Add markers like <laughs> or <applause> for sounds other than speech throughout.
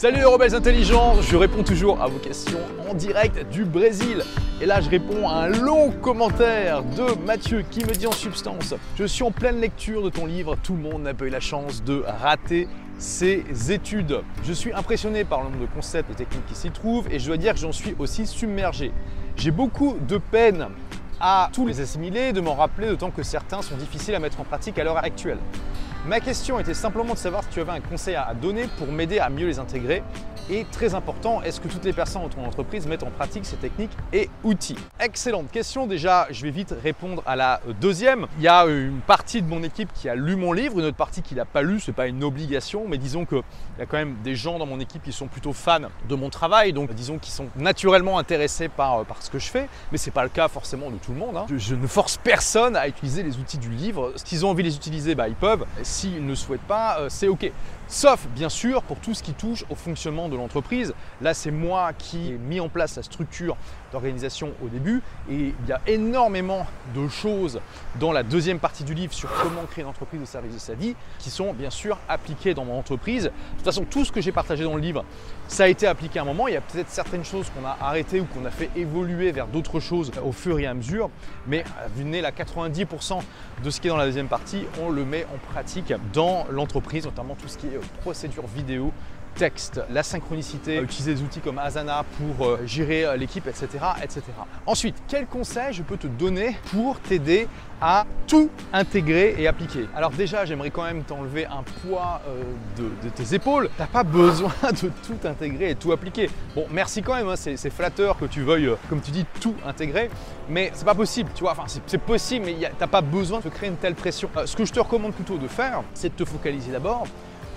Salut les rebelles intelligents, je réponds toujours à vos questions en direct du Brésil. Et là, je réponds à un long commentaire de Mathieu qui me dit en substance Je suis en pleine lecture de ton livre, tout le monde n'a pas eu la chance de rater ses études. Je suis impressionné par le nombre de concepts et techniques qui s'y trouvent et je dois dire que j'en suis aussi submergé. J'ai beaucoup de peine à tous les assimiler, de m'en rappeler, d'autant que certains sont difficiles à mettre en pratique à l'heure actuelle. Ma question était simplement de savoir si tu avais un conseil à donner pour m'aider à mieux les intégrer. Et très important, est-ce que toutes les personnes dans ton entreprise mettent en pratique ces techniques et outils Excellente question. Déjà, je vais vite répondre à la deuxième. Il y a une partie de mon équipe qui a lu mon livre, une autre partie qui l'a pas lu. C'est pas une obligation, mais disons qu'il y a quand même des gens dans mon équipe qui sont plutôt fans de mon travail, donc disons qu'ils sont naturellement intéressés par, par ce que je fais. Mais c'est pas le cas forcément de tout le monde. Hein. Je, ne force personne à utiliser les outils du livre. S'ils ont envie de les utiliser, bah, ils peuvent. S'ils ne souhaitent pas, euh, c'est ok. Sauf bien sûr pour tout ce qui touche au fonctionnement de l'entreprise. Là, c'est moi qui ai mis en place la structure d'organisation au début et il y a énormément de choses dans la deuxième partie du livre sur comment créer une entreprise au service de sa vie qui sont bien sûr appliquées dans mon entreprise. De toute façon, tout ce que j'ai partagé dans le livre, ça a été appliqué à un moment. Il y a peut-être certaines choses qu'on a arrêtées ou qu'on a fait évoluer vers d'autres choses au fur et à mesure, mais vu nez là 90% de ce qui est dans la deuxième partie, on le met en pratique dans l'entreprise, notamment tout ce qui est procédure vidéo, texte, la synchronicité, utiliser des outils comme Asana pour euh, gérer euh, l'équipe, etc., etc. Ensuite, quels conseils je peux te donner pour t'aider à tout intégrer et appliquer? Alors déjà, j'aimerais quand même t'enlever un poids euh, de, tes épaules. Tu n'as pas besoin <laughs> de tout intégrer et tout appliquer. Bon, merci quand même, hein, c'est flatteur que tu veuilles, comme tu dis, tout intégrer, mais c'est pas possible, tu vois. Enfin, c'est possible, mais tu n'as pas besoin de créer une telle pression. ce que je te recommande plutôt de faire, c'est de te focaliser d'abord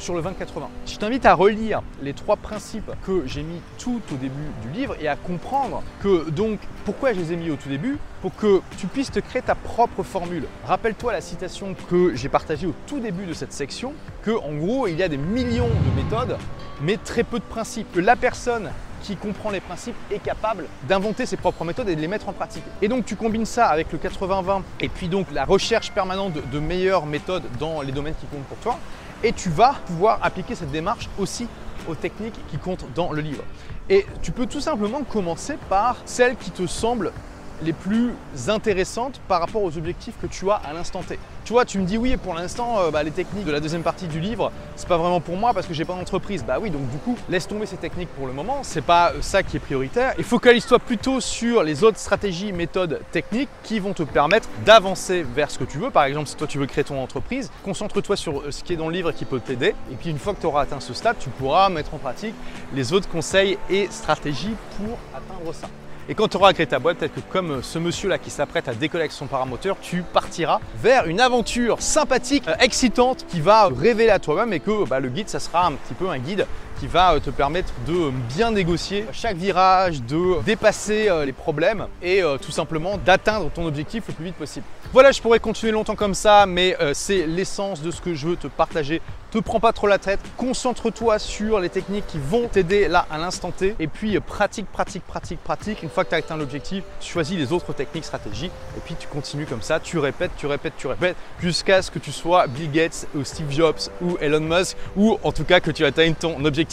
sur le 20-80. Je t'invite à relire les trois principes que j'ai mis tout au début du livre et à comprendre que donc pourquoi je les ai mis au tout début? Pour que tu puisses te créer ta propre formule. Rappelle-toi la citation que j'ai partagée au tout début de cette section que en gros il y a des millions de méthodes mais très peu de principes. Que la personne qui comprend les principes est capable d'inventer ses propres méthodes et de les mettre en pratique. Et donc tu combines ça avec le 80-20 et puis donc la recherche permanente de meilleures méthodes dans les domaines qui comptent pour toi, et tu vas pouvoir appliquer cette démarche aussi aux techniques qui comptent dans le livre. Et tu peux tout simplement commencer par celles qui te semblent les plus intéressantes par rapport aux objectifs que tu as à l'instant T. Tu vois, tu me dis oui, pour l'instant, euh, bah, les techniques de la deuxième partie du livre, c'est pas vraiment pour moi parce que j'ai pas d'entreprise. Bah oui, donc du coup, laisse tomber ces techniques pour le moment. C'est pas euh, ça qui est prioritaire. Et focalise-toi plutôt sur les autres stratégies, méthodes, techniques qui vont te permettre d'avancer vers ce que tu veux. Par exemple, si toi tu veux créer ton entreprise, concentre-toi sur euh, ce qui est dans le livre qui peut t'aider. Et puis une fois que tu auras atteint ce stade, tu pourras mettre en pratique les autres conseils et stratégies pour atteindre ça. Et quand tu auras créé ta boîte, peut-être que comme ce monsieur-là qui s'apprête à décoller avec son paramoteur, tu partiras vers une aventure sympathique, euh, excitante, qui va révéler à toi-même et que bah, le guide, ça sera un petit peu un guide qui va euh, te permettre de bien négocier chaque virage, de dépasser euh, les problèmes et tout simplement d'atteindre ton objectif le plus vite possible. Voilà, je pourrais continuer longtemps comme ça, mais c'est l'essence de ce que je veux te partager te prends pas trop la tête, concentre-toi sur les techniques qui vont t'aider là à l'instant T et puis euh, pratique, pratique, pratique, pratique. Une fois que tu as atteint l'objectif, choisis les autres techniques, stratégies et puis tu continues comme ça, tu répètes, tu répètes, tu répètes jusqu'à ce que tu sois Bill Gates ou Steve Jobs ou Elon Musk ou en tout cas que tu atteignes ton objectif.